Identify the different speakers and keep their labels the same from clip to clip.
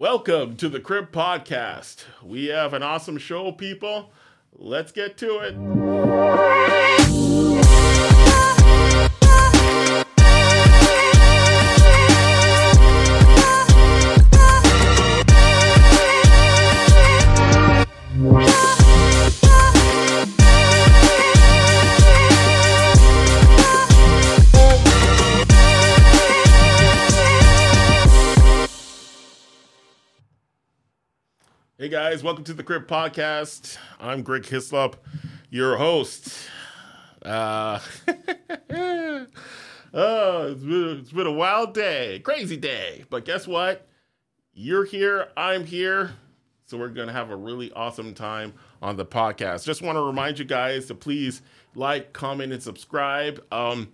Speaker 1: Welcome to the Crib Podcast. We have an awesome show, people. Let's get to it. Guys, welcome to the Crib Podcast. I'm Greg Hislop, your host. Uh, oh, it's been, it's been a wild day, crazy day. But guess what? You're here, I'm here. So we're going to have a really awesome time on the podcast. Just want to remind you guys to please like, comment, and subscribe. Um,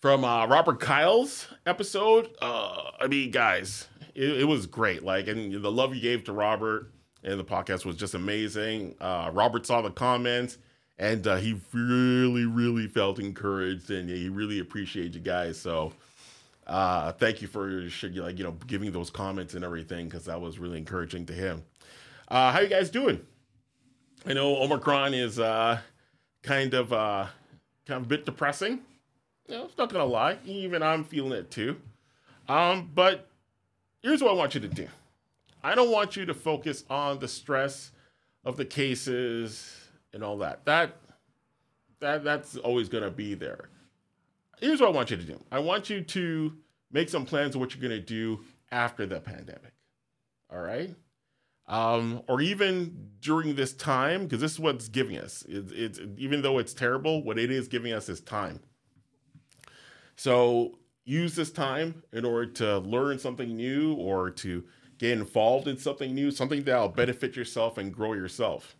Speaker 1: from uh, Robert Kyle's episode. Uh, I mean, guys, it, it, was great. Like, and the love you gave to Robert and the podcast was just amazing. Uh, Robert saw the comments and uh, he really, really felt encouraged and he really appreciated you guys. So, uh, thank you for like you know giving those comments and everything because that was really encouraging to him. Uh, how you guys doing? I know Omicron is uh, kind of uh, kind of a bit depressing you know, not gonna lie, even I'm feeling it too. Um, but here's what I want you to do. I don't want you to focus on the stress of the cases and all that. That that that's always gonna be there. Here's what I want you to do. I want you to make some plans of what you're gonna do after the pandemic. All right. Um, or even during this time, because this is what's giving us. It's even though it's terrible, what it is giving us is time. So use this time in order to learn something new or to get involved in something new, something that'll benefit yourself and grow yourself.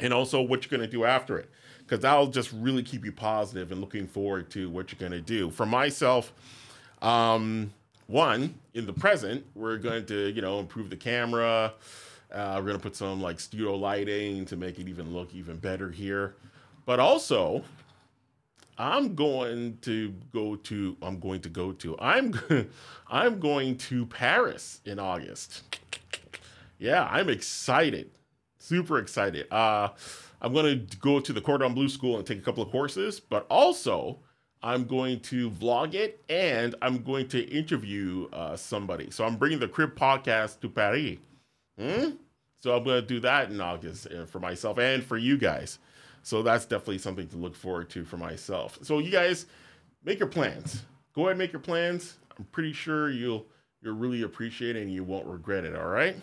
Speaker 1: And also what you're going to do after it, because that'll just really keep you positive and looking forward to what you're going to do. For myself, um, one, in the present, we're going to, you know, improve the camera. Uh, we're going to put some like studio lighting to make it even look even better here. But also, I'm going to go to I'm going to go to I'm I'm going to Paris in August. Yeah, I'm excited. Super excited. Uh I'm going to go to the Cordon Bleu school and take a couple of courses, but also I'm going to vlog it and I'm going to interview uh, somebody. So I'm bringing the Crib podcast to Paris. Hmm? So I'm going to do that in August uh, for myself and for you guys. So that's definitely something to look forward to for myself. So you guys make your plans. Go ahead and make your plans. I'm pretty sure you'll you'll really appreciate it and you won't regret it, all right?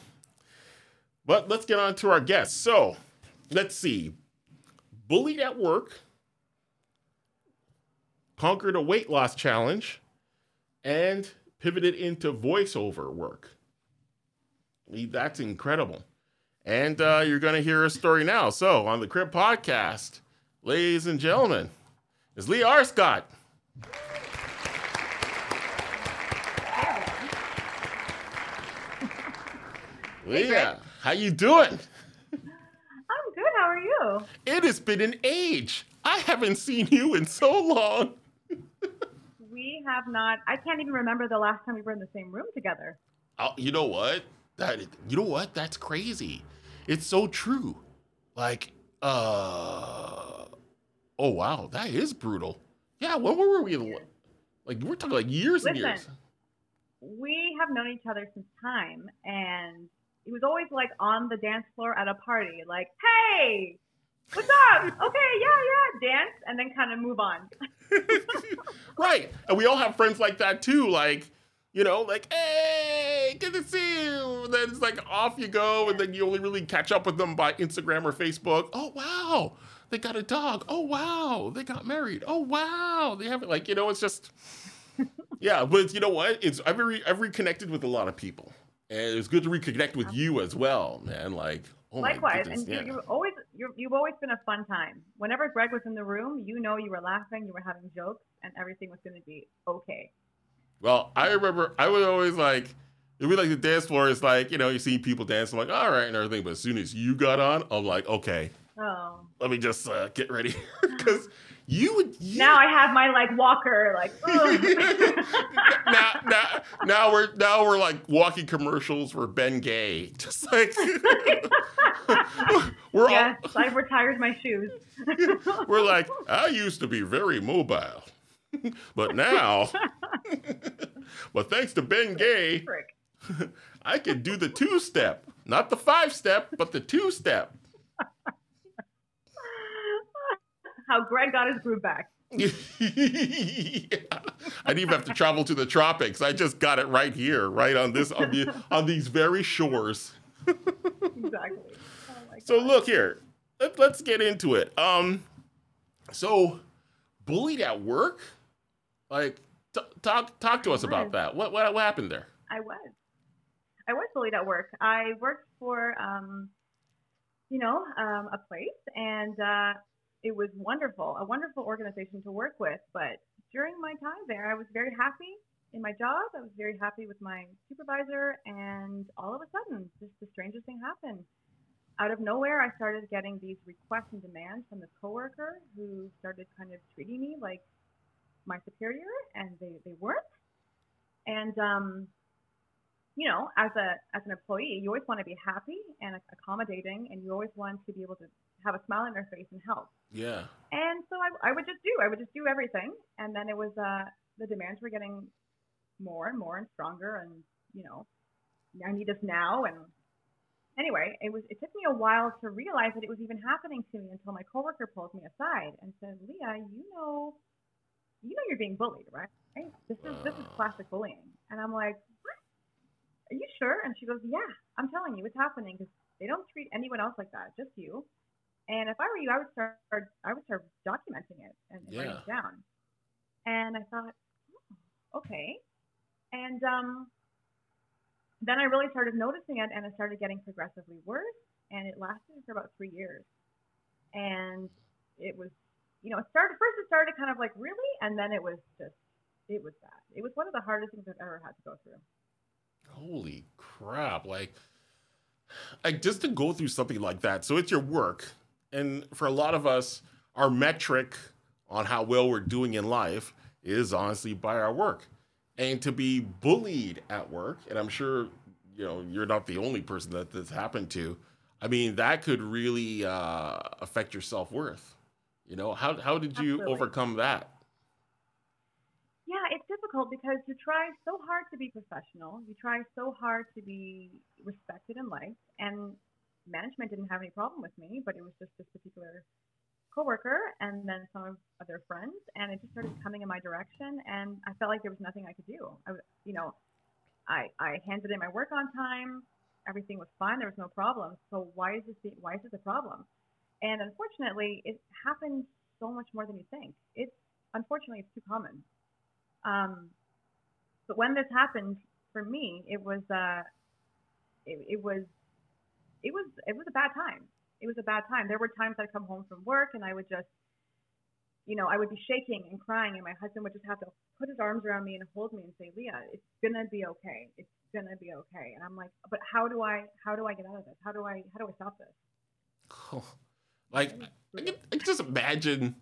Speaker 1: But let's get on to our guests. So, let's see. Bullied at work, conquered a weight loss challenge, and pivoted into voiceover work. I mean, that's incredible. And uh, you're going to hear a story now. So, on the Crib Podcast, ladies and gentlemen, is Leah Arscott. Leah, how you doing?
Speaker 2: I'm good. How are you?
Speaker 1: It has been an age. I haven't seen you in so long.
Speaker 2: we have not. I can't even remember the last time we were in the same room together.
Speaker 1: Oh, you know what? That you know what? That's crazy. It's so true. Like, uh, oh wow, that is brutal. Yeah, when were we? Like, we're talking like years
Speaker 2: Listen,
Speaker 1: and years.
Speaker 2: We have known each other since time, and it was always like on the dance floor at a party, like, hey, what's up? okay, yeah, yeah, dance, and then kind of move on.
Speaker 1: right, and we all have friends like that too. Like, you know, like, hey, good to see you. And then it's like off you go, and then you only really catch up with them by Instagram or Facebook. Oh wow, they got a dog. Oh wow, they got married. Oh wow, they have it. Like, you know, it's just, yeah. But you know what? It's I've re- I've reconnected with a lot of people, and it's good to reconnect with you as well, man. Like, oh
Speaker 2: likewise, and yeah. you, you always you you've always been a fun time. Whenever Greg was in the room, you know, you were laughing, you were having jokes, and everything was going to be okay.
Speaker 1: Well, I remember I was always like, it'd be like the dance floor is like, you know, you see people dancing, like, all right, and everything. But as soon as you got on, I'm like, okay,
Speaker 2: oh.
Speaker 1: let me just uh, get ready. Because You would you,
Speaker 2: Now I have my like walker, like. ugh.
Speaker 1: now, now, now we're now we're like walking commercials for Ben Gay, just like we're
Speaker 2: yes, I've retired my shoes.
Speaker 1: we're like I used to be very mobile, but now, but thanks to Ben Gay, I can do the two step, not the five step, but the two step.
Speaker 2: How Greg got his groove back.
Speaker 1: yeah. I didn't even have to travel to the tropics. I just got it right here, right on this on, the, on these very shores.
Speaker 2: Exactly. Oh
Speaker 1: So look here, Let, let's get into it. Um, so bullied at work, like t- talk talk to us about that. What what what happened there?
Speaker 2: I was. I was bullied at work. I worked for, um, you know, um, a place, and uh, it was wonderful, a wonderful organization to work with. But during my time there, I was very happy in my job. I was very happy with my supervisor, and all of a sudden, just the strangest thing happened. Out of nowhere, I started getting these requests and demands from this coworker who started kind of treating me like my superior, and they, they weren't. And um, you know, as a as an employee, you always want to be happy and accommodating, and you always want to be able to have a smile on your face and help.
Speaker 1: Yeah.
Speaker 2: And so I, I would just do, I would just do everything, and then it was uh, the demands were getting more and more and stronger, and you know, I need this now. And anyway, it was it took me a while to realize that it was even happening to me until my coworker pulled me aside and said, Leah, you know, you know you're being bullied, right? Right? This is this is classic bullying. And I'm like, what? Are you sure? And she goes, yeah, I'm telling you, it's happening because they don't treat anyone else like that, just you. And if I were you, I would start, I would start documenting it and writing it down. And I thought, oh, okay. And um, then I really started noticing it, and it started getting progressively worse. And it lasted for about three years. And it was, you know, it started first. It started kind of like really, and then it was just, it was bad. It was one of the hardest things I've ever had to go through.
Speaker 1: Holy crap! Like, like just to go through something like that. So it's your work, and for a lot of us, our metric on how well we're doing in life is honestly by our work. And to be bullied at work, and I'm sure you know you're not the only person that this happened to. I mean, that could really uh, affect your self worth. You know, how how did you
Speaker 2: Absolutely.
Speaker 1: overcome that?
Speaker 2: Yeah, it's difficult because you try so hard to be professional. You try so hard to be respected and liked. And management didn't have any problem with me, but it was just this particular coworker and then some of other friends, and it just started coming in my direction. And I felt like there was nothing I could do. I, you know, I I handed in my work on time. Everything was fine. There was no problem. So why is this why is this a problem? And unfortunately, it happens so much more than you think. It's unfortunately it's too common. Um, but when this happened for me, it was uh, it, it was it was it was a bad time. It was a bad time. There were times I'd come home from work and I would just, you know, I would be shaking and crying, and my husband would just have to put his arms around me and hold me and say, "Leah, it's gonna be okay. It's gonna be okay." And I'm like, "But how do I how do I get out of this? How do I how do I stop this?"
Speaker 1: Like I can, I can just imagine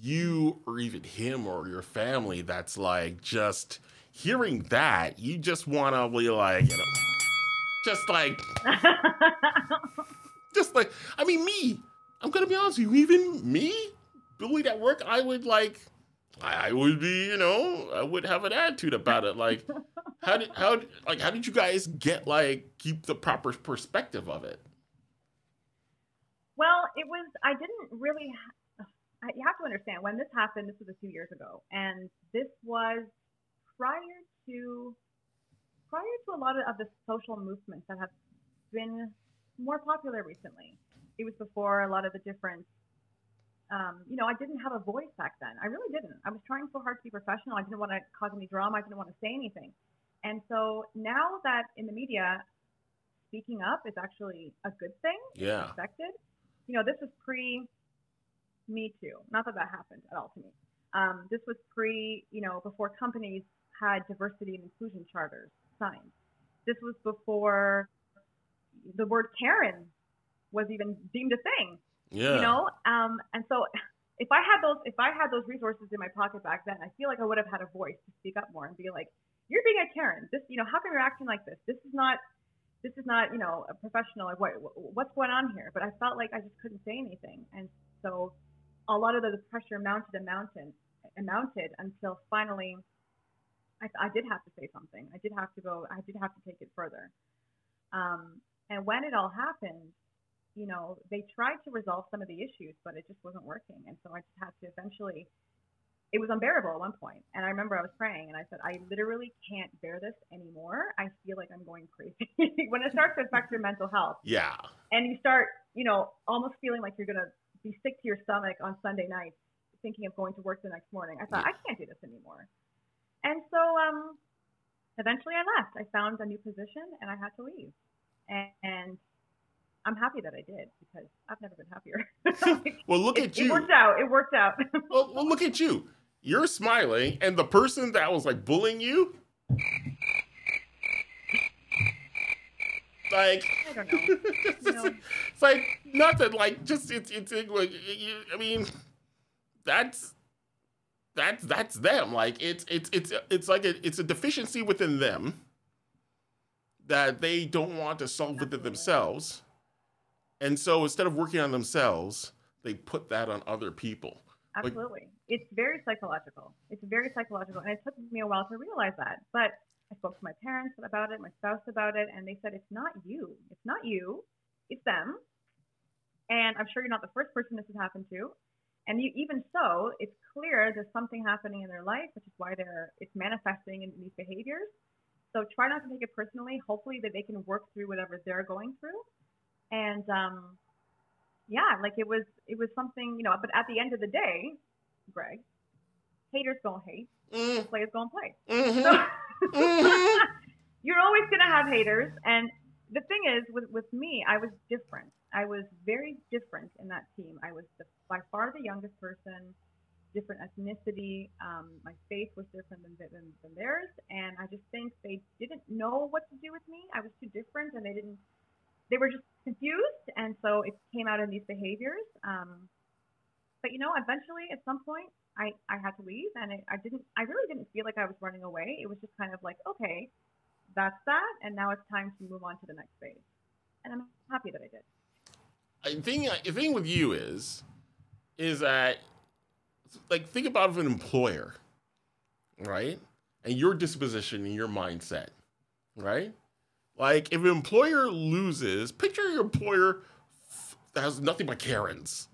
Speaker 1: you or even him or your family that's like just hearing that you just want to be like you know just like just like i mean me i'm gonna be honest with you even me bullied at work i would like i would be you know i would have an attitude about it like how did how like how did you guys get like keep the proper perspective of it
Speaker 2: it was. I didn't really. ha- You have to understand when this happened. This was a few years ago, and this was prior to prior to a lot of, of the social movements that have been more popular recently. It was before a lot of the different. Um, you know, I didn't have a voice back then. I really didn't. I was trying so hard to be professional. I didn't want to cause any drama. I didn't want to say anything. And so now that in the media, speaking up is actually a good thing
Speaker 1: yeah
Speaker 2: expected. You know, this was pre Me Too. Not that that happened at all to me. Um, this was pre, you know, before companies had diversity and inclusion charters signed. This was before the word Karen was even deemed a thing
Speaker 1: yeah
Speaker 2: you know um and so if I had those if I had those resources in my pocket back then, I feel like I would have had a voice to speak up more and be like, "You're being a Karen. This, you know, how come you're acting like this? This is not." This is not, you know, a professional. Like, what, what's going on here? But I felt like I just couldn't say anything, and so a lot of the pressure mounted and mounted and mounted until finally I, I did have to say something. I did have to go. I did have to take it further. Um, and when it all happened, you know, they tried to resolve some of the issues, but it just wasn't working. And so I just had to eventually. It was unbearable at one point, and I remember I was praying, and I said, "I literally can't bear this anymore. I feel like I'm going crazy." when it starts to affect your mental health,
Speaker 1: Yeah.
Speaker 2: and you start, you know, almost feeling like you're gonna be sick to your stomach on Sunday nights, thinking of going to work the next morning. I thought
Speaker 1: Yeah.
Speaker 2: I can't do this anymore, and so um, eventually I left. I found a new position, and I had to leave, and, and I'm happy that I did because I've never been happier.
Speaker 1: Well, look
Speaker 2: it,
Speaker 1: at you.
Speaker 2: it worked out. It worked out.
Speaker 1: Well, well, look at you. You're smiling, and the person that was like bullying you, like,
Speaker 2: I don't know.
Speaker 1: it's, like nothing. Like, just it's it's like you, I mean, that's that's that's them. Like, it's it's it's it's like a, it's a deficiency within them that they don't want to solve within themselves, and so instead of working on themselves, they put that on other people.
Speaker 2: Absolutely. It's very psychological. It's very psychological. And it took me a while to realize that. But I spoke to my parents about it, my spouse about it, and they said, it's not you. It's not you. It's them. And I'm sure you're not the first person this has happened to. And you, even so, it's clear there's something happening in their life, which is why they're it's manifesting in these behaviors. So try not to take it personally. Hopefully that they can work through whatever they're going through. And um, yeah, like it was it was something, you know, but at the end of the day, Greg, haters gonna hate,
Speaker 1: Mm,
Speaker 2: players gonna play.
Speaker 1: mhm,
Speaker 2: So
Speaker 1: mhm.
Speaker 2: you're always gonna have haters and the thing is with with me, I was different. I was very different in that team. I was the, by far the youngest person, different ethnicity. Um, my faith was different than, than than theirs, and I just think they didn't know what to do with me. I was too different, and they didn't. They were just confused, and so it came out in these behaviors. Um, but you know, eventually, at some point, I I had to leave, and it, I didn't. I really didn't feel like I was running away. It was just kind of like, okay, that's that, and now it's time to move on to the next phase. And I'm happy that I did.
Speaker 1: I think the thing with you is, is that, like, think about an employer, right? And your disposition and your mindset, right? Like, if an employer loses, picture your employer that has nothing but Karens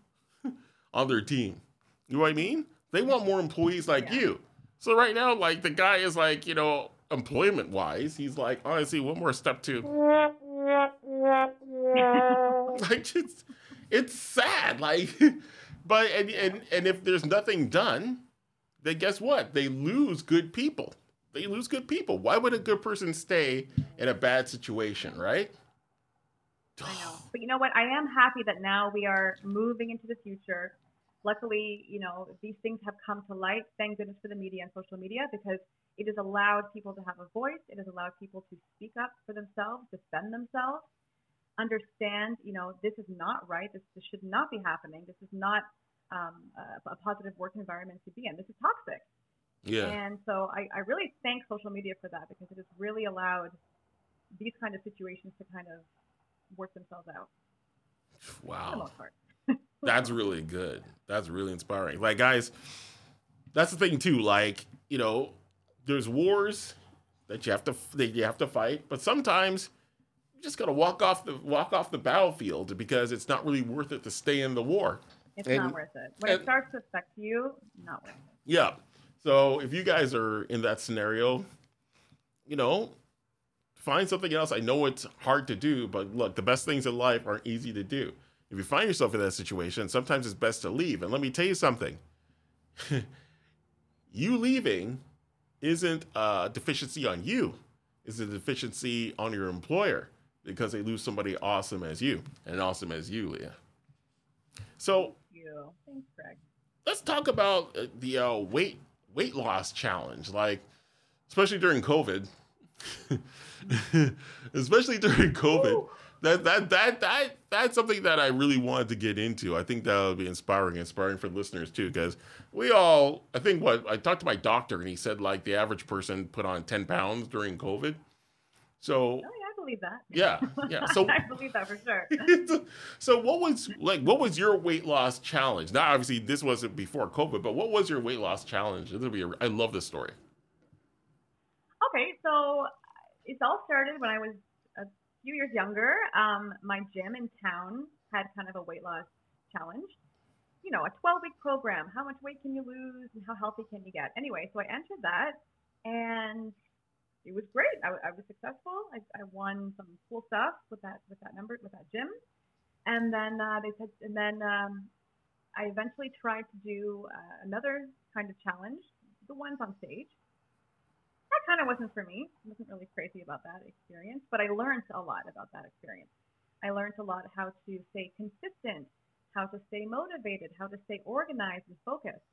Speaker 1: on their team. You know what I mean? They want more employees like
Speaker 2: Yeah.
Speaker 1: you. So right now, like, the guy is like, you know, employment wise, he's like, honestly, one more step to like just it's sad like but and, and and if there's nothing done then guess what they lose good people they lose good people why would a good person stay in a bad situation right
Speaker 2: I know. But you know what? I am happy that now we are moving into the future. Luckily, you know, these things have come to light. Thank goodness for the media and social media because it has allowed people to have a voice. It has allowed people to speak up for themselves, defend themselves, understand, you know, this is not right. This, this should not be happening. This is not um, a, a positive work environment to be in. This is toxic.
Speaker 1: Yeah.
Speaker 2: And so I, I really thank social media for that because it has really allowed these kind of situations to kind of work themselves out.
Speaker 1: Wow. that's really good. That's really inspiring. Like guys that's the thing too like you know there's wars that you have to that you have to fight but sometimes you just gotta walk off the walk off the battlefield because it's not really worth it to stay in the war.
Speaker 2: It's
Speaker 1: And-
Speaker 2: not worth it. When
Speaker 1: and-
Speaker 2: it starts to affect you, not worth it.
Speaker 1: Yeah. So if you guys are in that scenario, you know, find something else. I know it's hard to do, but look, the best things in life aren't easy to do. If you find yourself in that situation, sometimes it's best to leave. And let me tell you something you leaving isn't a deficiency on you, it's a deficiency on your employer because they lose somebody awesome as you and awesome as you, Leah. So
Speaker 2: You. Thanks, Greg.
Speaker 1: let's talk about uh, the uh, weight weight loss challenge. Like, especially during COVID, especially during COVID.
Speaker 2: Woo.
Speaker 1: That that that that that's something that I really wanted to get into. I think that would be inspiring, inspiring for listeners too, because we all. I think what I talked to my doctor, and he said like the average person put on ten pounds during COVID. So
Speaker 2: Oh believe that.
Speaker 1: yeah, yeah. So
Speaker 2: I believe that for sure.
Speaker 1: so what was like what was your weight loss challenge? Now obviously this wasn't before COVID, but what was your weight loss challenge? This will be a, I love this story.
Speaker 2: Okay, so it all started when I was a few years younger. Um, my gym in town had kind of a weight loss challenge. You know, a 12 week program. How much weight can you lose and how healthy can you get? Anyway, so I entered that and it was great. I, I was successful. I, I won some cool stuff with that with that number with that gym. And then uh, they said, and then um, I eventually tried to do uh, another kind of challenge, the ones on stage that kind of wasn't for me. I wasn't really crazy about that experience, but I learned a lot about that experience. I learned a lot how to stay consistent, how to stay motivated, how to stay organized and focused.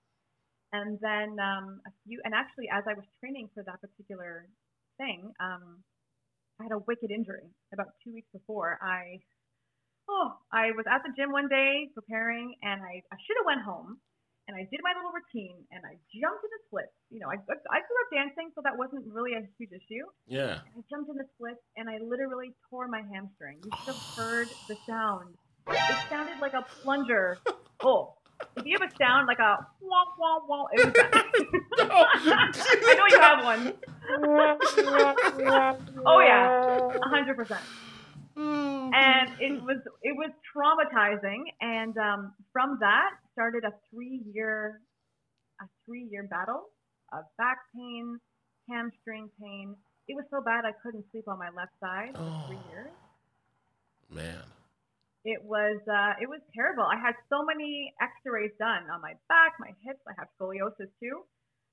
Speaker 2: And then um, a few, and actually, as I was training for that particular thing, um, I had a wicked injury about two weeks before. I, oh, I was at the gym one day preparing, and I, I should have went home and I did my little routine and I jumped in the splits. You know, I, I grew up dancing, so that wasn't really a huge issue.
Speaker 1: Yeah.
Speaker 2: I jumped in the splits and I literally tore my hamstring. You should have heard the sound. It sounded like a plunger. Oh, if you have a sound like a wah wah wah, it was that. I know you have one. oh yeah, a hundred percent. And it was it was traumatizing, and um, from that started a three year a three year battle of back pain, hamstring pain. It was so bad I couldn't sleep on my left side for three
Speaker 1: Oh.
Speaker 2: years.
Speaker 1: Man.
Speaker 2: It was uh, it was terrible. I had so many X-rays done on my back, my hips. I have scoliosis too,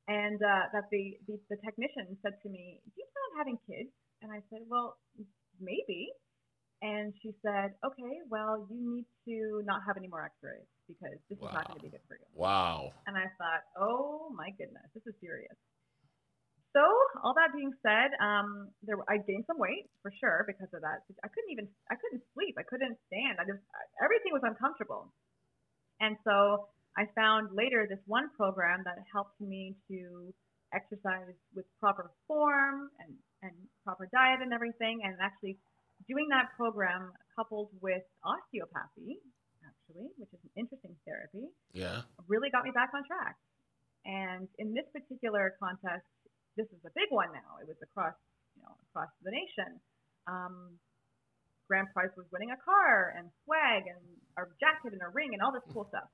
Speaker 2: and uh, that the, the the technician said to me, "Do you plan on having kids?" And I said, "Well, maybe." And she said, "Okay, well, you need to not have any more X-rays because this is not going to be good for you."
Speaker 1: Wow.
Speaker 2: And I thought, "Oh my goodness, this is serious." So, all that being said, um, there I gained some weight for sure because of that. I couldn't even I couldn't sleep. I couldn't stand. I just everything was uncomfortable. And so I found later this one program that helped me to exercise with proper form and, and proper diet and everything. And actually doing that program coupled with osteopathy, actually, which is an interesting therapy,
Speaker 1: Yeah.
Speaker 2: really got me back on track. And in this particular contest, this is a big one now. It was across, you know, across the nation. Um, grand prize was winning a car and swag and a jacket and a ring and all this cool stuff.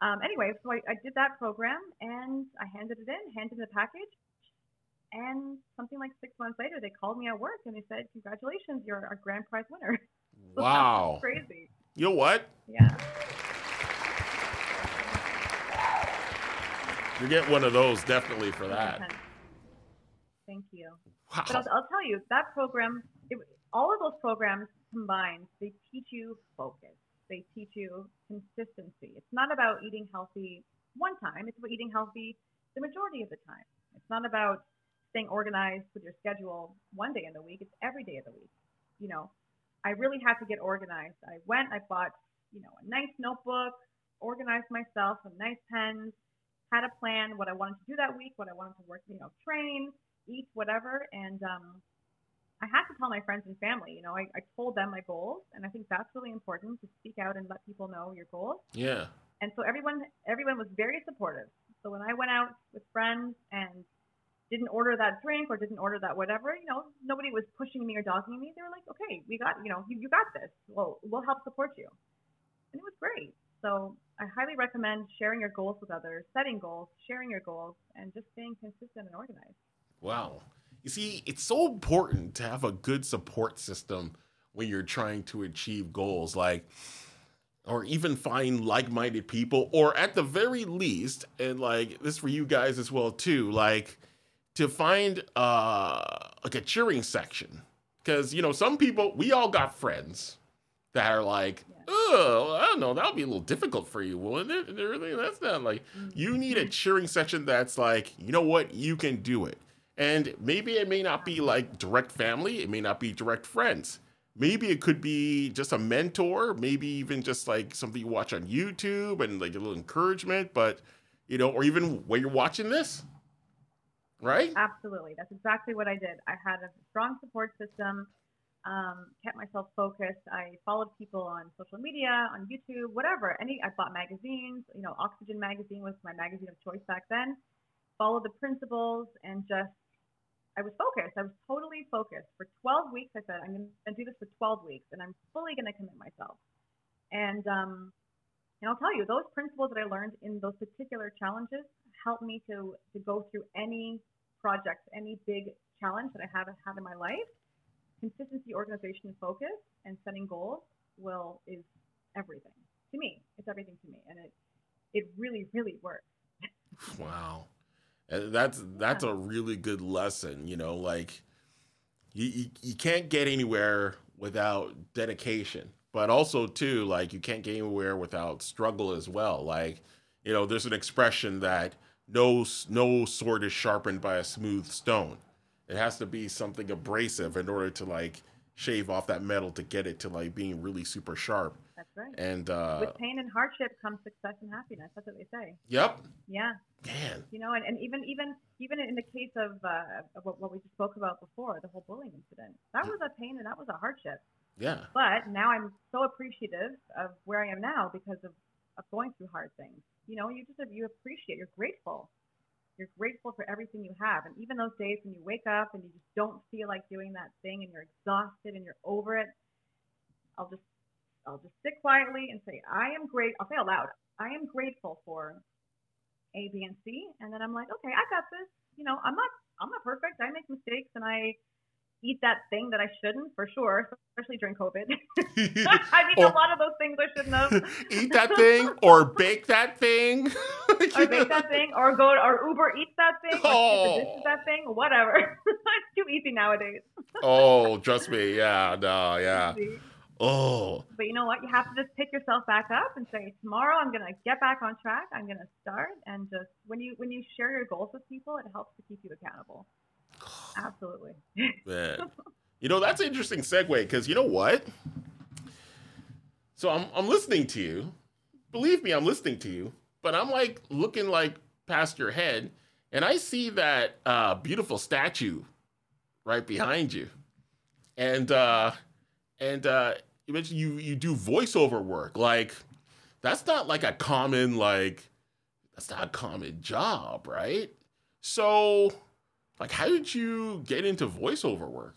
Speaker 2: Um, anyway, so I, I did that program and I handed it in, handed in the package, and something like six months later, they called me at work and they said, "Congratulations, you're our grand prize winner."
Speaker 1: Wow.
Speaker 2: crazy.
Speaker 1: You know what?
Speaker 2: Yeah.
Speaker 1: You get one of those definitely for that.
Speaker 2: 100%. Thank you.
Speaker 1: Wow.
Speaker 2: But I'll, I'll tell you, that program, it, all of those programs combined, they teach you focus. They teach you consistency. It's not about eating healthy one time, it's about eating healthy the majority of the time. It's not about staying organized with your schedule one day in the week, it's every day of the week. You know, I really had to get organized. I went, I bought, you know, a nice notebook, organized myself, some nice pens, had a plan, what I wanted to do that week, what I wanted to work, you know, train, eat, whatever. And um, I had to tell my friends and family, you know, I, I told them my goals. And I think that's really important to speak out and let people know your goals.
Speaker 1: Yeah.
Speaker 2: And so everyone, everyone was very supportive. So when I went out with friends and didn't order that drink or didn't order that whatever, you know, nobody was pushing me or dogging me. They were like, okay, we got, you know, you, you got this. Well, we'll help support you. And it was great. So I highly recommend sharing your goals with others, setting goals, sharing your goals, and just staying consistent and organized.
Speaker 1: Wow. You see, it's so important to have a good support system when you're trying to achieve goals, like, or even find like minded people, or at the very least, and like this for you guys as well, too, like to find uh like a cheering section. Because, you know, some people, we all got friends that are like, oh, I don't know, that'll be a little difficult for you, wouldn't it? And. That's not like, you need a cheering section that's like, you know what, you can do it. And maybe it may not be like direct family, it may not be direct friends. Maybe it could be just a mentor, maybe even just like something you watch on YouTube and like a little encouragement, but you know, or even where you're watching this. Right?
Speaker 2: Absolutely. That's exactly what I did. I had a strong support system, um, kept myself focused. I followed people on social media, on YouTube, whatever. Any I bought magazines, you know, Oxygen magazine was my magazine of choice back then. Followed the principles and just I was focused. I was totally focused. For 12 weeks, I said, I'm going to do this for 12 weeks and I'm fully going to commit myself. And, um, and I'll tell you, those principles that I learned in those particular challenges helped me to, to go through any project, any big challenge that I have had in my life. Consistency, organization, focus, and setting goals will is everything to me. It's everything to me, and it it really, really works.
Speaker 1: wow. Uh, that's that's a really good lesson, you know, like you, you, you can't get anywhere without dedication, but also too like you can't get anywhere without struggle as well. Like, you know, there's an expression that no no sword is sharpened by a smooth stone. It has to be something abrasive in order to like shave off that metal to get it to like being really super sharp.
Speaker 2: That's right.
Speaker 1: And uh,
Speaker 2: with pain and hardship comes success and happiness. That's what they say.
Speaker 1: Yep.
Speaker 2: Yeah.
Speaker 1: Man.
Speaker 2: You know, and, and even even even in the case of, uh, of what, what we just spoke about before, the whole bullying incident, that was a pain and that was a hardship.
Speaker 1: Yeah.
Speaker 2: But now I'm so appreciative of where I am now because of, of going through hard things. You know, you just you appreciate, you're grateful. You're grateful for everything you have. And even those days when you wake up and you just don't feel like doing that thing and you're exhausted and you're over it, I'll just I'll just sit quietly and say, I am great. I'll say aloud, I am grateful for A, B, and C. And then I'm like, okay, I got this. You know, I'm not, I'm not perfect. I make mistakes and I eat that thing that I shouldn't for sure, especially during COVID. I mean, or, a lot of those things I shouldn't have.
Speaker 1: eat that thing or bake that thing.
Speaker 2: or bake that thing or go to, or Uber eat that thing or oh. that thing, whatever. it's too easy nowadays.
Speaker 1: oh, trust me. Yeah, no, yeah. Oh.
Speaker 2: But you know what? You have to just pick yourself back up and say, tomorrow I'm gonna get back on track. I'm gonna start and just when you when you share your goals with people, it helps to keep you accountable. Absolutely.
Speaker 1: Man. You know, that's an interesting segue because you know what? So I'm I'm listening to you. Believe me, I'm listening to you. But I'm like looking like past your head, and I see that uh, beautiful statue right behind you. And uh and uh you mentioned you you do voiceover work. Like that's not like a common like that's not a common job, right? So like how did you get into voiceover work?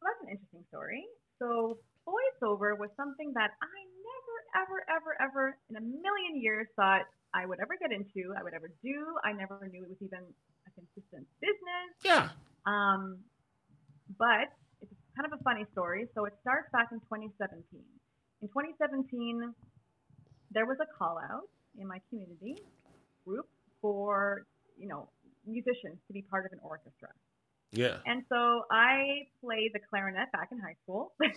Speaker 2: Well, that's an interesting story. So voiceover was something that I never, ever, ever, ever in a million years thought I would ever get into, I would ever do. I never knew it was even a consistent business.
Speaker 1: Yeah.
Speaker 2: Um, but kind of a funny story. So it starts back in 2017. In 2017, there was a call out in my community group for, you know, musicians to be part of an orchestra.
Speaker 1: Yeah.
Speaker 2: And so I played the clarinet back in high school. Do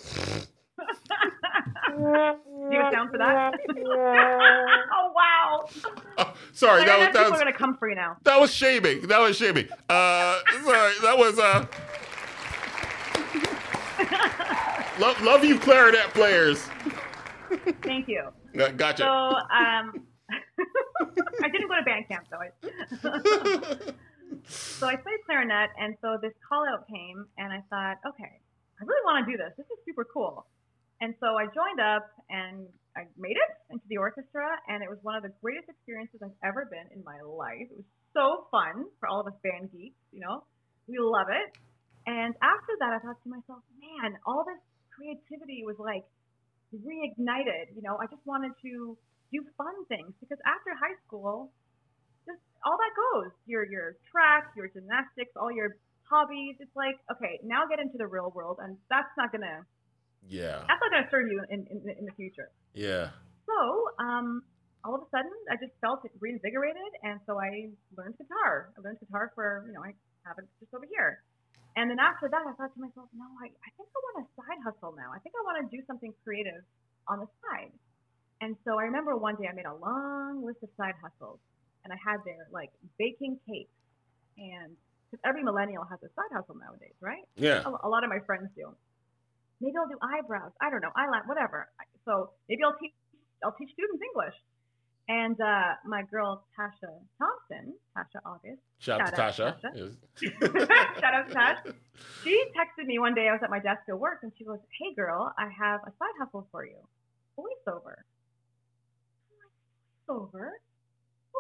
Speaker 2: you have sound for that? oh wow!
Speaker 1: Oh, sorry, that was that
Speaker 2: people
Speaker 1: was,
Speaker 2: are gonna come for you now.
Speaker 1: That was shaming. That was shaming. Uh, sorry, that was uh. Love, love you, clarinet players.
Speaker 2: Thank you.
Speaker 1: gotcha.
Speaker 2: So, um, I didn't go to band camp though. so I played clarinet, and so this call out came, and I thought, okay, I really want to do this. This is super cool. And so I joined up, and I made it into the orchestra, and it was one of the greatest experiences I've ever been in my life. It was so fun for all of us band geeks, you know. We love it. And after that, I thought to myself, man, all this creativity was like reignited. You know, I just wanted to do fun things because after high school, just all that goes your your track, your gymnastics, all your hobbies. It's like okay, now get into the real world, and that's not gonna
Speaker 1: yeah
Speaker 2: that's not gonna serve you in in, in the future.
Speaker 1: Yeah.
Speaker 2: So um, all of a sudden, I just felt reinvigorated, and so I learned guitar. I learned guitar for you know I have it just over here. And then after that, I thought to myself, no, I, I think I want a side hustle now. I think I want to do something creative on the side. And so I remember one day I made a long list of side hustles, and I had there like baking cakes, and because every millennial has a side hustle nowadays, right?
Speaker 1: Yeah.
Speaker 2: A, a lot of my friends do. Maybe I'll do eyebrows. I don't know, eyeliner, whatever. So maybe I'll teach I'll teach students English. And uh, my girl Tasha Thompson, Tasha August,
Speaker 1: Shout out to
Speaker 2: Shout
Speaker 1: Tasha. Yes.
Speaker 2: shout out to Tash. She texted me one day. I was at my desk at work, and she goes, "Hey, girl, I have a side hustle for you, voiceover." Like, voiceover?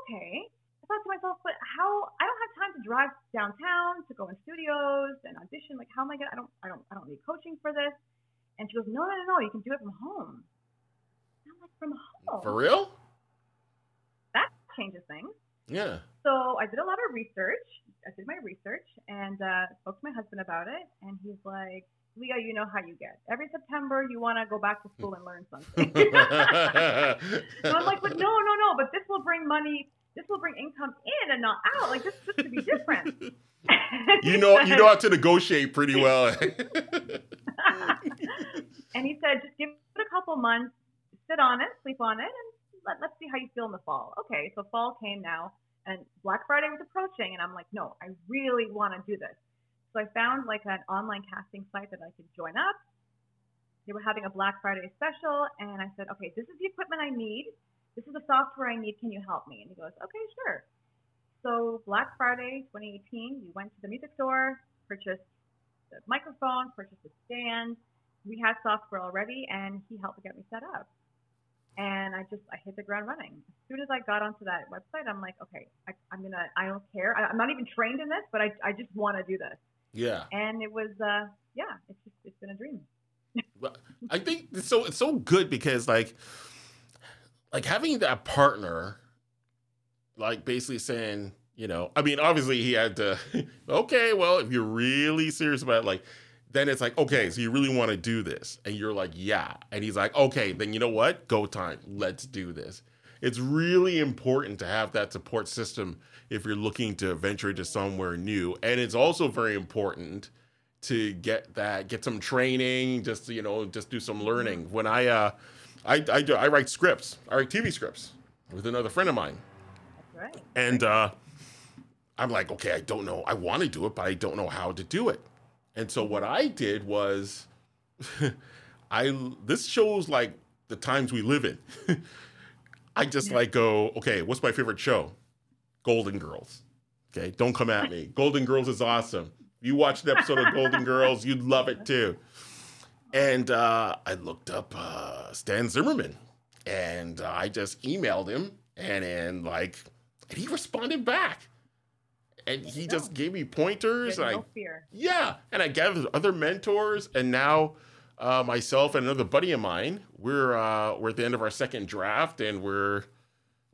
Speaker 2: Okay. I thought to myself, but how? I don't have time to drive downtown to go in studios and audition. Like, how am I gonna? I don't, I don't, I don't need coaching for this. And she goes, No, no, no, no. You can do it from home. And I'm like, from home.
Speaker 1: For real?
Speaker 2: Changes things.
Speaker 1: Yeah.
Speaker 2: So I did a lot of research. I did my research and uh, spoke to my husband about it, and he's like, "Leah, you know how you get. Every September, you want to go back to school and learn something." so I'm like, "But no, no, no. But this will bring money. This will bring income in and not out. Like this, this could be different."
Speaker 1: you know, you know how to negotiate pretty well.
Speaker 2: and he said, "Just give it a couple months, sit on it, sleep on it, and let, let's see how you feel in the fall." Okay, so fall came now, and Black Friday was approaching, and I'm like, "No, I really want to do this." So I found like an online casting site that I could join up. They were having a Black Friday special, and I said, "Okay, this is the equipment I need. This is the software I need. Can you help me?" And he goes, "Okay, sure." So Black Friday 2018, we went to the music store, purchased the microphone, purchased the stand. We had software already, and he helped get me set up. And I just I hit the ground running. As soon as I got onto that website, I'm like, okay, I, I'm gonna. I don't care. I, I'm not even trained in this, but I I just want to do this.
Speaker 1: yeah.
Speaker 2: And it was uh yeah, it's just it's been a dream.
Speaker 1: Well, I think it's so it's so good because like like having that partner like basically saying, you know, I mean obviously he had to okay, well, if you're really serious about it, like then it's like, okay, so you really want to do this. And you're like, yeah. And he's like, okay, then you know what? Go time. Let's do this. It's really important to have that support system if you're looking to venture into somewhere new. And it's also very important to get that, get some training, just you know, just do some learning. When I, uh, I, I, do, I write scripts, I write TV scripts with another friend of mine.
Speaker 2: That's right.
Speaker 1: And uh, I'm like, okay, I don't know. I want to do it, but I don't know how to do it. And so what I did was, I this shows like the times we live in. I just like go, okay, what's my favorite show? Golden Girls. Okay, don't come at me. Golden Girls is awesome. You watched an episode of Golden Girls, you'd love it too. And uh, I looked up uh, Stan Zimmerman, and uh, I just emailed him, and and like, and he responded back, and he
Speaker 2: go.
Speaker 1: just gave me pointers. And I
Speaker 2: no fear.
Speaker 1: yeah, and I gathered other mentors, and now uh, myself and another buddy of mine, we're uh, we're at the end of our second draft, and we're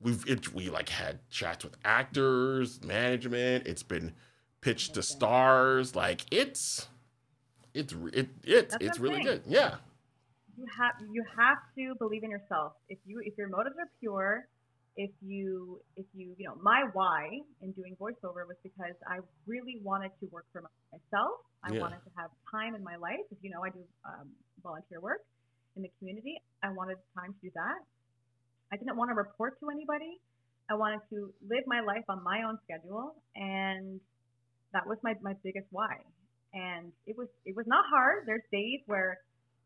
Speaker 1: we've it, we like had chats with actors, management. It's been pitched to stars. Like it's it's it, it
Speaker 2: That's
Speaker 1: it's really
Speaker 2: saying.
Speaker 1: good. Yeah,
Speaker 2: you have you have to believe in yourself. If you if your motives are pure, if you if you you know my why in doing voiceover was because I really wanted to work for myself. I
Speaker 1: Yeah.
Speaker 2: wanted to have time in my life. As you know, I do um, volunteer work in the community. I wanted time to do that. I didn't want to report to anybody. I wanted to live my life on my own schedule, and that was my, my biggest why. And it was it was not hard. There's days where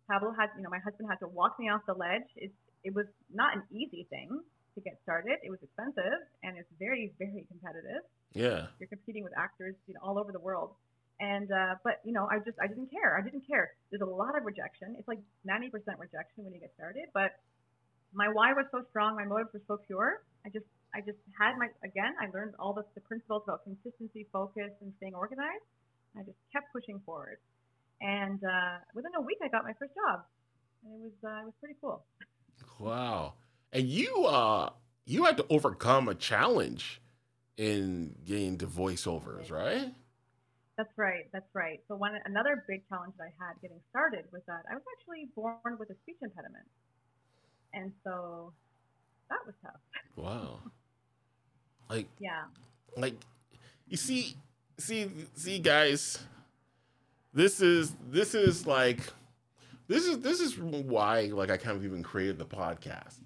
Speaker 2: Pablo had, you know, my husband had to walk me off the ledge. It it was not an easy thing to get started. It was expensive and it's very very competitive.
Speaker 1: yeah,
Speaker 2: You're competing with actors, you know, all over the world. And uh, but you know, I just I didn't care. I didn't care. There's a lot of rejection. It's like 90% rejection when you get started. But my why was so strong. My motives were so pure. I just I just had my again. I learned all the, the principles about consistency, focus, and staying organized. I just kept pushing forward. And uh, within a week, I got my first job. And it was uh, it was pretty cool.
Speaker 1: wow. And you uh you had to overcome a challenge in getting to voiceovers, right?
Speaker 2: That's right. That's right. So one another big challenge that I had getting started was that I was actually born with a speech impediment, and so that was tough.
Speaker 1: Wow. Like
Speaker 2: Yeah.
Speaker 1: like you see see see guys this is this is like this is this is why like i kind of even created the podcast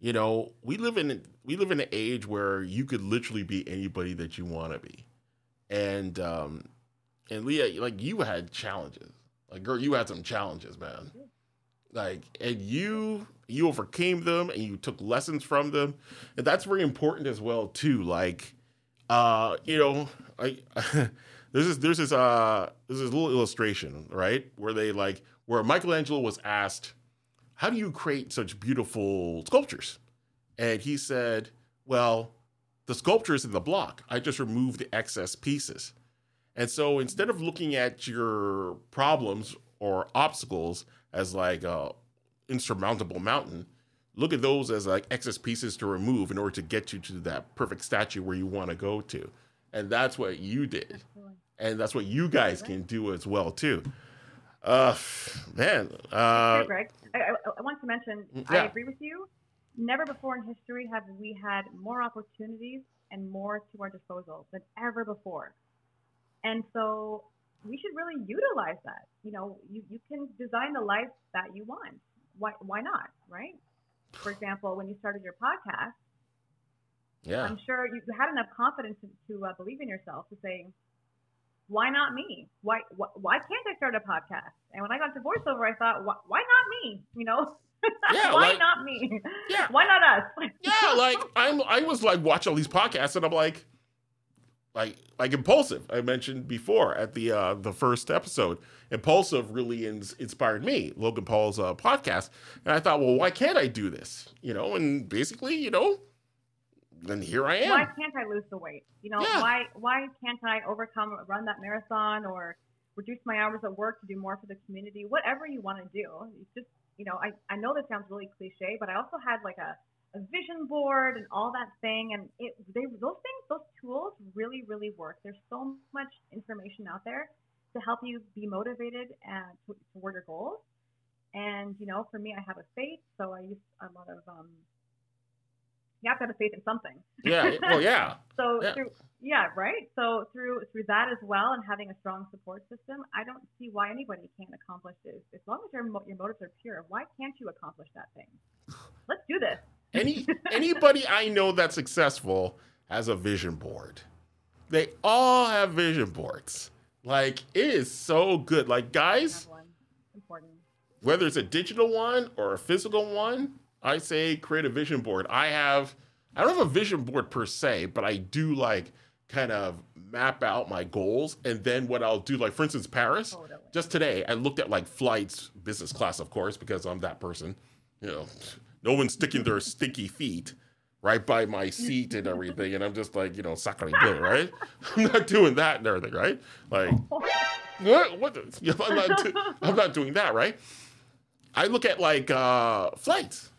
Speaker 1: you know we live in we live in an age where you could literally be anybody that you want to be and um, and Leah, like you had challenges. Like girl, you had some challenges, man. Like and you you overcame them and you took lessons from them, and that's very important as well too. Like, uh, you know, I. there's this there's this uh there's this little illustration right where they like where Michelangelo was asked how do you create such beautiful sculptures? And he said well the sculpture is in the block I just remove the excess pieces. And so instead of looking at your problems or obstacles as like a insurmountable mountain look at those as like excess pieces to remove in order to get you to that perfect statue where you want to go to. And that's what you did. And that's what you guys can do as well too uh man uh
Speaker 2: Sure, Greg. I, I, I want to mention, I agree with you. Never before in history have we had more opportunities and more to our disposal than ever before. And so we should really utilize that. You know, you, you can design the life that you want. Why, why not, right? For example, when you started your podcast,
Speaker 1: yeah
Speaker 2: I'm sure you had enough confidence to, to uh, believe in yourself to say, why not me? Why, why why can't I start a podcast? And when I got to voiceover, I thought, why, why not me? You know,
Speaker 1: Yeah,
Speaker 2: why
Speaker 1: like-
Speaker 2: not me?
Speaker 1: Yeah.
Speaker 2: why not us?
Speaker 1: yeah like i'm i was like watching all these podcasts and i'm like like like impulsive i mentioned before at the uh the first episode impulsive really ins- inspired me logan paul's uh podcast and i thought well why can't i do this you know and basically you know then here i am
Speaker 2: why can't I lose the weight? You know,
Speaker 1: Yeah.
Speaker 2: why why can't I overcome run that marathon or reduce my hours at work to do more for the community? Whatever you want to do, it's just you know, I I know this sounds really cliche, but I also had like a a vision board and all that thing, and it they those things those tools really really work. There's so much information out there to help you be motivated and to, toward your goals. And you know, for me, I have a faith, so I use a lot of um. You have to have a faith in something.
Speaker 1: yeah well yeah
Speaker 2: So
Speaker 1: Yeah.
Speaker 2: through yeah, right. So through through that as well, and having a strong support system, I don't see why anybody can't accomplish this. As long as your your motives are pure, why can't you accomplish that thing? Let's do this.
Speaker 1: Any anybody I know that's successful has a vision board. They all have vision boards. Like it is so good. Like guys,
Speaker 2: one. Important.
Speaker 1: whether it's a digital one or a physical one, I say create a vision board. I have I don't have a vision board per se, but I do like kind of map out my goals and then what I'll do like for instance Paris,
Speaker 2: Totally.
Speaker 1: just today I looked at like flights, business class of course because I'm that person. You know, no one's sticking their stinky feet right by my seat and everything and I'm just like, you know, sucking it, right? I'm not doing that and everything, right? Like what? What? the- I'm, not do- I'm not doing that, right? I look at like uh, flights,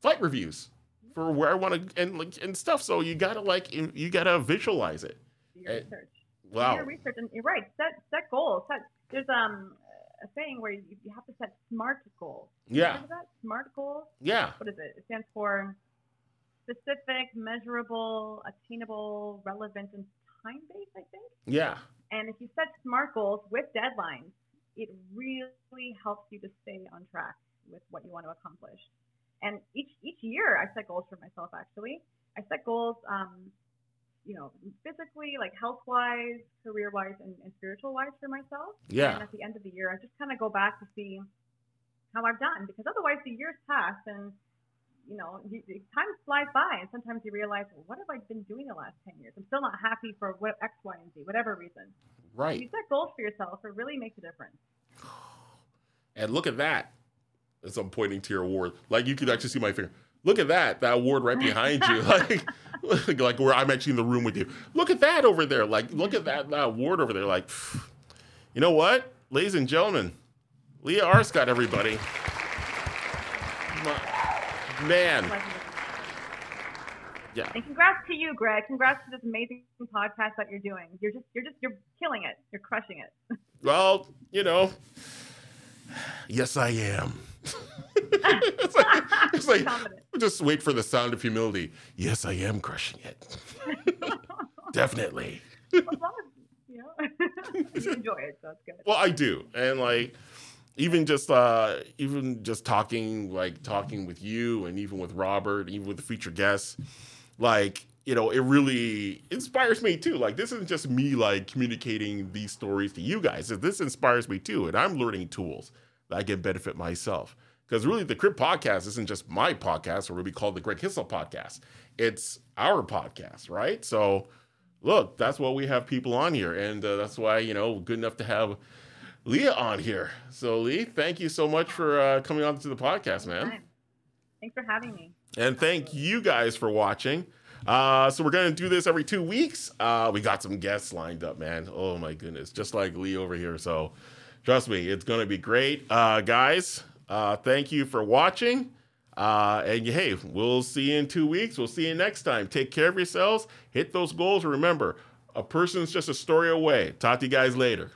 Speaker 1: flight reviews for where I want to and like and stuff. So you gotta like you gotta visualize it.
Speaker 2: Your
Speaker 1: Eh,
Speaker 2: research. Do
Speaker 1: Wow.
Speaker 2: your research, and you're right. Set set goals. Set. There's um a saying where you, you have to set SMART goals.
Speaker 1: Yeah.
Speaker 2: SMART goals.
Speaker 1: Yeah.
Speaker 2: what is it? It stands for specific, measurable, attainable, relevant, and time based, I think.
Speaker 1: Yeah.
Speaker 2: And if you set SMART goals with deadlines, it really helps you to stay on track with what you want to accomplish. And each each year, I set goals for myself. Actually, I set goals, um, you know, physically, like health wise, career wise, and, and spiritual wise for myself.
Speaker 1: Yeah.
Speaker 2: And at the end of the year, I just kind of go back to see how I've done because otherwise the years pass and you know you, you- time flies by and sometimes you realize well, what have I been doing the last ten years? I'm still not happy for what X, Y, and Z, whatever reason. If you
Speaker 1: Right.
Speaker 2: set goals for yourself, it really makes a difference.
Speaker 1: And look at that. As I'm pointing to your award, like you could actually see my finger. Look at that, that award right behind you, like, like where I'm actually in the room with you. Look at that over there, like look at that, that award over there. Like, you know what, ladies and gentlemen, Leah Arscott, everybody. Man, yeah,
Speaker 2: And congrats to you, Greg. Congrats to this amazing podcast that you're doing. You're just you're just you're killing it. You're crushing it.
Speaker 1: well, you know, yes, I am. it's like, it's like just wait for the sound of humility. Yes, I am crushing it. Definitely.
Speaker 2: as you know you enjoy it, so it's good.
Speaker 1: Well, I do, and like even just uh even just talking like talking with you, and even with Robert, even with the featured guests, like you know, it really inspires me too. Like this isn't just me like communicating these stories to you guys. This inspires me too, and I'm learning tools that I can benefit myself. Because really, the Crib podcast isn't just my podcast, or what we call the Greg Hissel podcast. It's our podcast, right? So, look, that's why we have people on here, and uh, that's why you know, good enough to have Leah on here. So, Lee, thank you so much for uh, coming on to the podcast, man.
Speaker 2: Thanks for having me.
Speaker 1: And thank you guys for watching. Uh, so we're gonna do this every two weeks. Uh, we got some guests lined up, man. Oh my goodness, just like Lee over here. So trust me, it's gonna be great, uh, guys. Uh, thank you for watching. Uh, and hey, we'll see you in two weeks. We'll see you next time. Take care of yourselves. Hit those goals. Remember, a person's just a story away. Talk to you guys later.